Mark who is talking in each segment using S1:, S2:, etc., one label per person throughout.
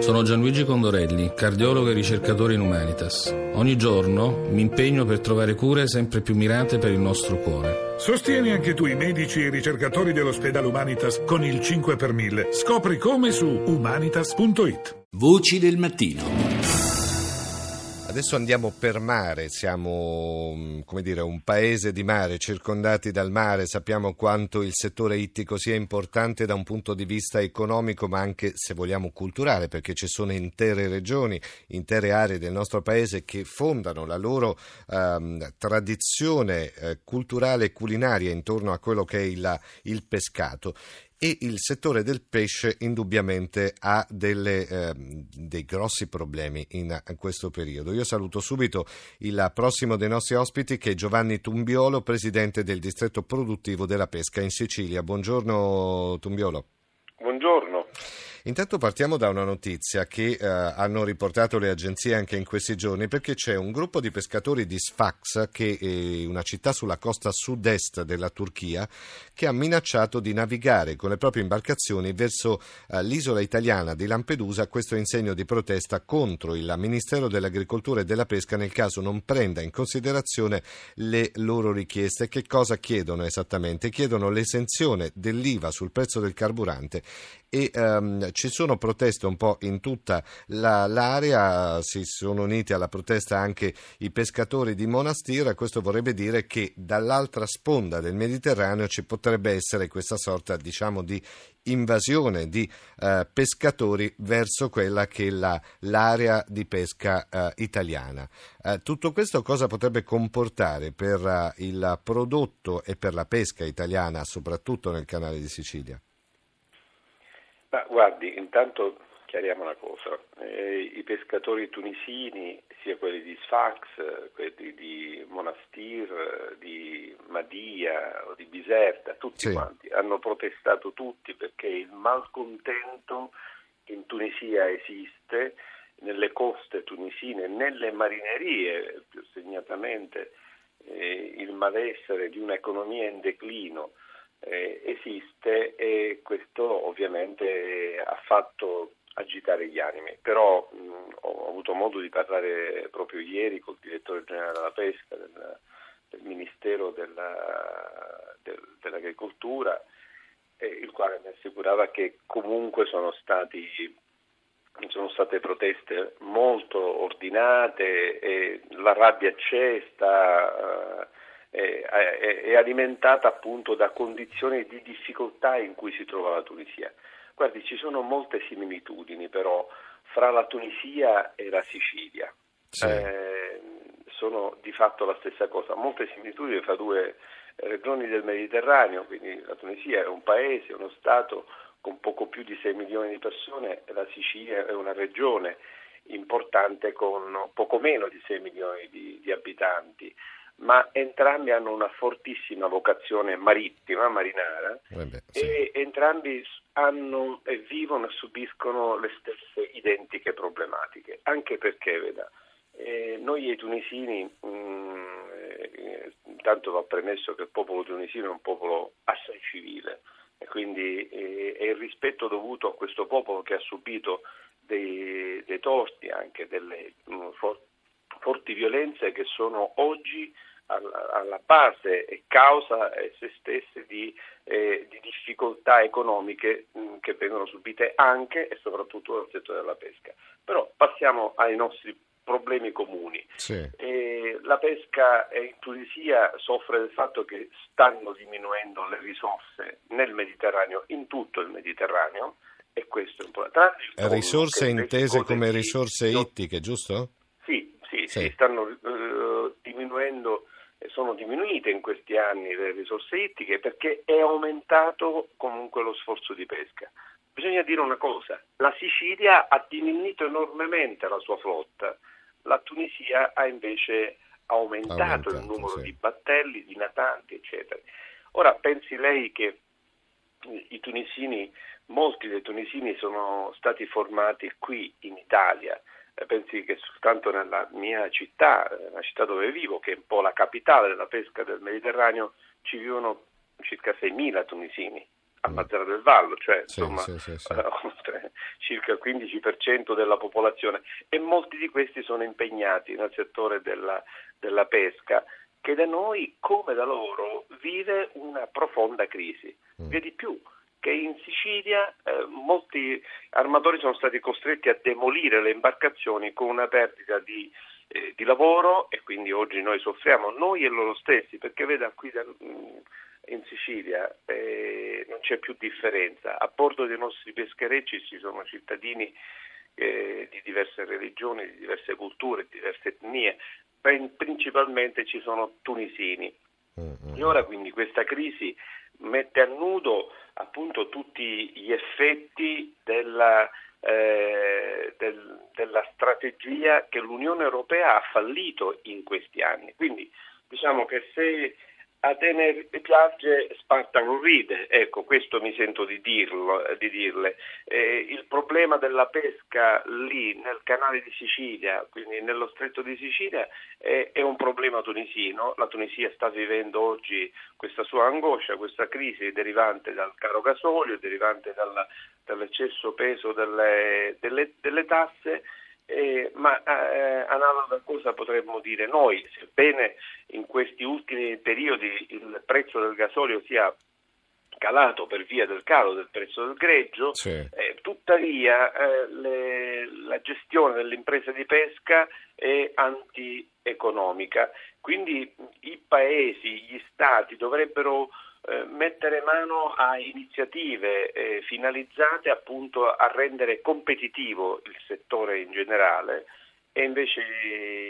S1: Sono Gianluigi Condorelli, cardiologo e ricercatore in Humanitas. Ogni giorno mi impegno per trovare cure sempre più mirate per il nostro cuore.
S2: Sostieni anche tu i medici e i ricercatori dell'ospedale Humanitas con il 5 per 1000. Scopri come su humanitas.it.
S3: Voci del mattino.
S4: Adesso andiamo per mare, siamo mm, dire, un paese di mare, circondati dal mare, sappiamo quanto il settore ittico sia importante da un punto di vista economico ma anche se vogliamo culturale perché ci sono intere regioni, intere aree del nostro paese che fondano la loro ehm, tradizione eh, culturale e culinaria intorno a quello che è il, il pescato e il settore del pesce indubbiamente ha delle, eh, dei grossi problemi in, in, questo periodo. Io saluto subito il prossimo dei nostri ospiti che è Giovanni Tumbiolo, presidente del distretto produttivo della pesca in Sicilia. Buongiorno Tumbiolo.
S5: Buongiorno.
S4: Intanto partiamo da una notizia che eh, hanno riportato le agenzie anche in questi giorni perché c'è un gruppo di pescatori di Sfax, che è una città sulla costa sud-est della Turchia, che ha minacciato di navigare con le proprie imbarcazioni verso eh, l'isola italiana di Lampedusa, questo in segno di protesta contro il Ministero dell'Agricoltura e della Pesca nel caso non prenda in considerazione le loro richieste. Che cosa chiedono esattamente? Chiedono l'esenzione dell'IVA sul prezzo del carburante e ehm, ci sono proteste un po' in tutta la, l'area, si sono uniti alla protesta anche i pescatori di Monastir, questo vorrebbe dire che dall'altra sponda del Mediterraneo ci potrebbe essere questa sorta diciamo di invasione di eh, pescatori verso quella che è la, l'area di pesca eh, italiana. Eh, tutto questo cosa potrebbe comportare per eh, il prodotto e per la pesca italiana, soprattutto nel canale di Sicilia?
S5: Ma guardi, intanto chiariamo una cosa, eh, i pescatori tunisini, sia quelli di Sfax, quelli di Monastir, di Madia o di Biserta, tutti sì. quanti, hanno protestato tutti perché il malcontento in Tunisia esiste, nelle coste tunisine, nelle marinerie, più segnatamente eh, il malessere di un'economia in declino eh, esiste e questo ovviamente ha fatto agitare gli animi, però mh, ho avuto modo di parlare proprio ieri col direttore generale della pesca del, del Ministero della, del, dell'Agricoltura, eh, il quale mi assicurava che comunque sono, stati, sono state proteste molto ordinate e la rabbia c'è, sta... Uh, è, è, è alimentata appunto da condizioni di difficoltà in cui si trova la Tunisia. Guardi, ci sono molte similitudini però fra la Tunisia e la Sicilia. Sì. Eh, sono di fatto la stessa cosa, molte similitudini fra due regioni del Mediterraneo, quindi la Tunisia è un paese, uno Stato con poco più di 6 milioni di persone e la Sicilia è una regione importante con poco meno di 6 milioni di, di abitanti ma entrambi hanno una fortissima vocazione marittima, marinara, eh beh, sì. e entrambi hanno, e vivono e subiscono le stesse identiche problematiche, anche perché, veda, eh, noi i tunisini, mh, mm, eh, intanto va premesso che il popolo tunisino è un popolo assai civile, e quindi eh, è il rispetto dovuto a questo popolo che ha subito dei, dei torti, anche delle mh, mm, for- forti violenze che sono oggi alla, base e causa eh, se stesse di, eh, di difficoltà economiche mh, mm, che vengono subite anche e soprattutto dal settore della pesca. Però passiamo ai nostri problemi comuni. Sì. Eh, la pesca in Tunisia soffre del fatto che stanno diminuendo le risorse nel Mediterraneo, in tutto il Mediterraneo, e questo è un problema.
S4: Risorse intese come risorse ittiche, giusto?
S5: Sì, sì stanno uh, diminuendo sono diminuite in questi anni le risorse ittiche perché è aumentato comunque lo sforzo di pesca. Bisogna dire una cosa, la Sicilia ha diminuito enormemente la sua flotta, la Tunisia ha invece aumentato, aumentato il numero sì. di battelli, di natanti, eccetera. Ora pensi lei che i tunisini, molti dei tunisini sono stati formati qui in Italia, eh, pensi che soltanto nella mia città, eh, la città dove vivo, che è un po' la capitale della pesca del Mediterraneo, ci vivono circa 6.000 tunisini. a Mazzara del Vallo, cioè
S4: Sì,
S5: insomma
S4: sì, sì,
S5: oltre circa il 15% della popolazione e molti di questi sono impegnati nel settore della, della pesca che da noi come da loro vive una profonda crisi.
S4: Mm.
S5: Vi è di più che in Sicilia eh, molti armatori sono stati costretti a demolire le imbarcazioni con una perdita di, eh, di lavoro e quindi oggi noi soffriamo, noi e loro stessi, perché veda qui da- mm, in Sicilia eh, non c'è più differenza. A bordo dei nostri pescherecci ci sono cittadini eh, di diverse religioni, di diverse culture, di diverse etnie, Prin- principalmente ci sono tunisini.
S4: Mm, mm.
S5: E ora quindi questa crisi mette a nudo appunto tutti gli effetti della, eh, del- della strategia che l'Unione Europea ha fallito in questi anni. Quindi diciamo che se Atene piange, Sparta non ride, ecco questo mi sento di, dirlo, di dirle. Eh, il problema della pesca lì nel canale di Sicilia, quindi nello stretto di Sicilia, è, è un problema tunisino. La Tunisia sta vivendo oggi questa sua angoscia, questa crisi derivante dal caro gasolio, derivante dalla- dall'eccesso peso delle, delle- delle tasse. Eh, ma eh, analoga cosa potremmo dire noi, sebbene in questi ultimi periodi il prezzo del gasolio sia calato per via del calo del prezzo del greggio,
S4: Sì.
S5: eh, tuttavia eh, le- la gestione dell'impresa di pesca è antieconomica, quindi i paesi, gli stati dovrebbero eh, mettere mano a iniziative eh, finalizzate appunto a rendere competitivo il settore in generale e invece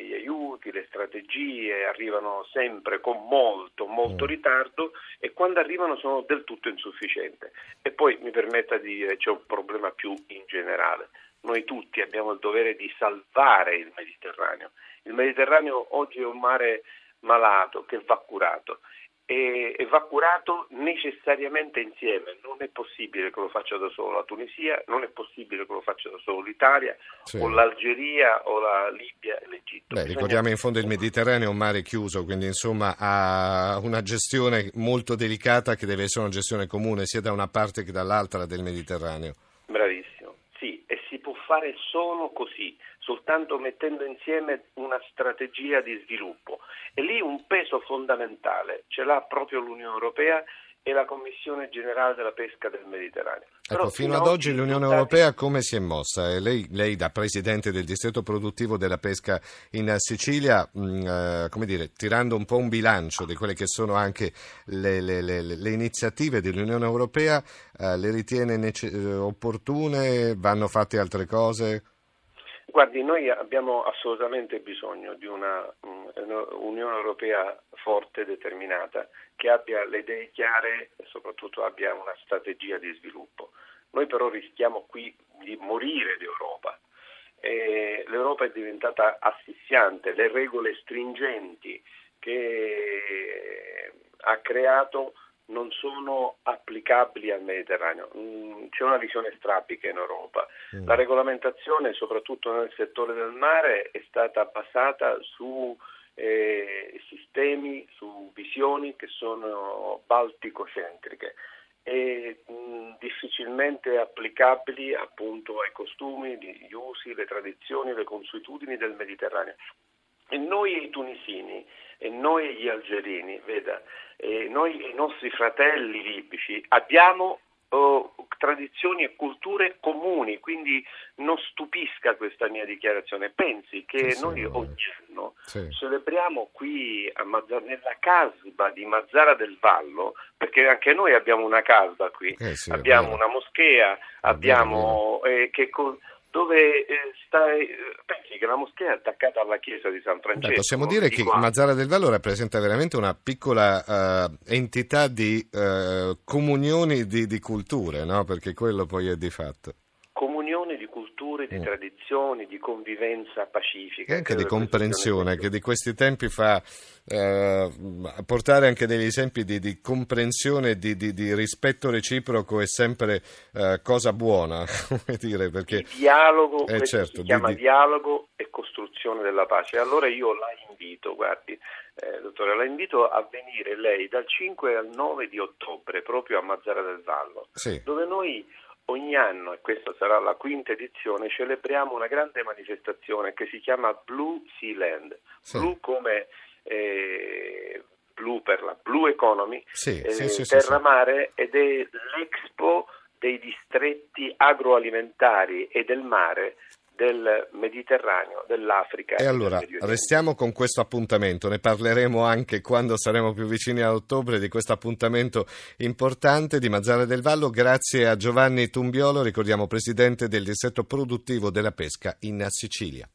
S5: gli aiuti, le strategie arrivano sempre con molto, molto
S4: Mm.
S5: ritardo e quando arrivano sono del tutto insufficienti. E poi mi permetta di dire c'è un problema più in generale. Noi tutti abbiamo il dovere di salvare il Mediterraneo. Il Mediterraneo oggi è un mare malato che va curato e, va curato necessariamente insieme. Non è possibile che lo faccia da solo la Tunisia, non è possibile che lo faccia da solo l'Italia
S4: Sì.
S5: o l'Algeria o la Libia e l'Egitto.
S4: Beh,
S5: Bisogna-
S4: ricordiamo in fondo il Mediterraneo è un mare chiuso, quindi insomma ha una gestione molto delicata che deve essere una gestione comune sia da una parte che dall'altra del Mediterraneo.
S5: Bravissimo, sì, e si può fare solo così, soltanto mettendo insieme una strategia di sviluppo. E lì un peso fondamentale ce l'ha proprio l'Unione Europea e la Commissione Generale della Pesca del Mediterraneo. Però
S4: Ecco, fino
S5: fino
S4: ad oggi l'Unione
S5: risultati-
S4: Europea come si è mossa? E lei, lei da presidente del distretto produttivo della pesca in Sicilia, mh, eh, come dire, tirando un po' un bilancio di quelle che sono anche le, le- le- le iniziative dell'Unione Europea, eh, le ritiene nece- eh, opportune? Vanno fatte altre cose?
S5: Guardi, noi abbiamo assolutamente bisogno di una mm, Unione Europea forte e determinata, che abbia le idee chiare e soprattutto abbia una strategia di sviluppo. Noi però rischiamo qui di morire d'Europa. E L'Europa è diventata asfissiante, le regole stringenti che ha creato non sono applicabili al Mediterraneo. Mm, C'è una visione strabica in Europa. La regolamentazione, soprattutto nel settore del mare, è stata basata su eh, sistemi, su visioni che sono balticocentriche e mh, difficilmente applicabili appunto ai costumi, gli usi, le tradizioni, le consuetudini del Mediterraneo. E noi i tunisini e noi gli algerini, veda, e noi e i nostri fratelli libici abbiamo oh, tradizioni e culture comuni, quindi non stupisca questa mia dichiarazione. Pensi che
S4: Sì,
S5: noi ogni anno
S4: Sì.
S5: celebriamo qui a Mazza- nella casba di Mazzara del Vallo, perché anche noi abbiamo una casba qui,
S4: Eh sì,
S5: abbiamo una moschea, abbiamo eh, che co- dove eh, sta, eh, pensi che la moschea è attaccata alla chiesa di San Francesco.
S4: Beh, possiamo dire
S5: di
S4: che
S5: qua.
S4: Mazzara del Vallo rappresenta veramente una piccola eh, entità di eh, comunioni di, di culture, no? perché quello poi è di fatto.
S5: Di
S4: Mm.
S5: tradizioni, di convivenza pacifica.
S4: E anche di comprensione, che di questi tempi fa eh, portare anche degli esempi di, di comprensione, di, di- di rispetto reciproco è sempre eh, cosa buona, come dire, perché
S5: Il dialogo,
S4: Eh, certo,
S5: si chiama
S4: di-
S5: dialogo e costruzione della pace. Allora io la invito, guardi, eh, dottore, la invito a venire lei dal 5 al 9 di ottobre proprio a Mazzara del Vallo,
S4: Sì.
S5: dove noi ogni anno, e questa sarà la quinta edizione, celebriamo una grande manifestazione che si chiama Blue Sea Land.
S4: Sì.
S5: Blu come eh, blu per la Blue Economy,
S4: Sì,
S5: eh,
S4: sì,
S5: terra mare ed è l'Expo dei distretti agroalimentari e del mare del Mediterraneo, dell'Africa.
S4: E
S5: del
S4: allora
S5: Oriente.
S4: restiamo con questo appuntamento, ne parleremo anche quando saremo più vicini a ottobre di questo appuntamento importante di Mazzara del Vallo. Grazie a Giovanni Tumbiolo, ricordiamo presidente del distretto produttivo della pesca in Sicilia.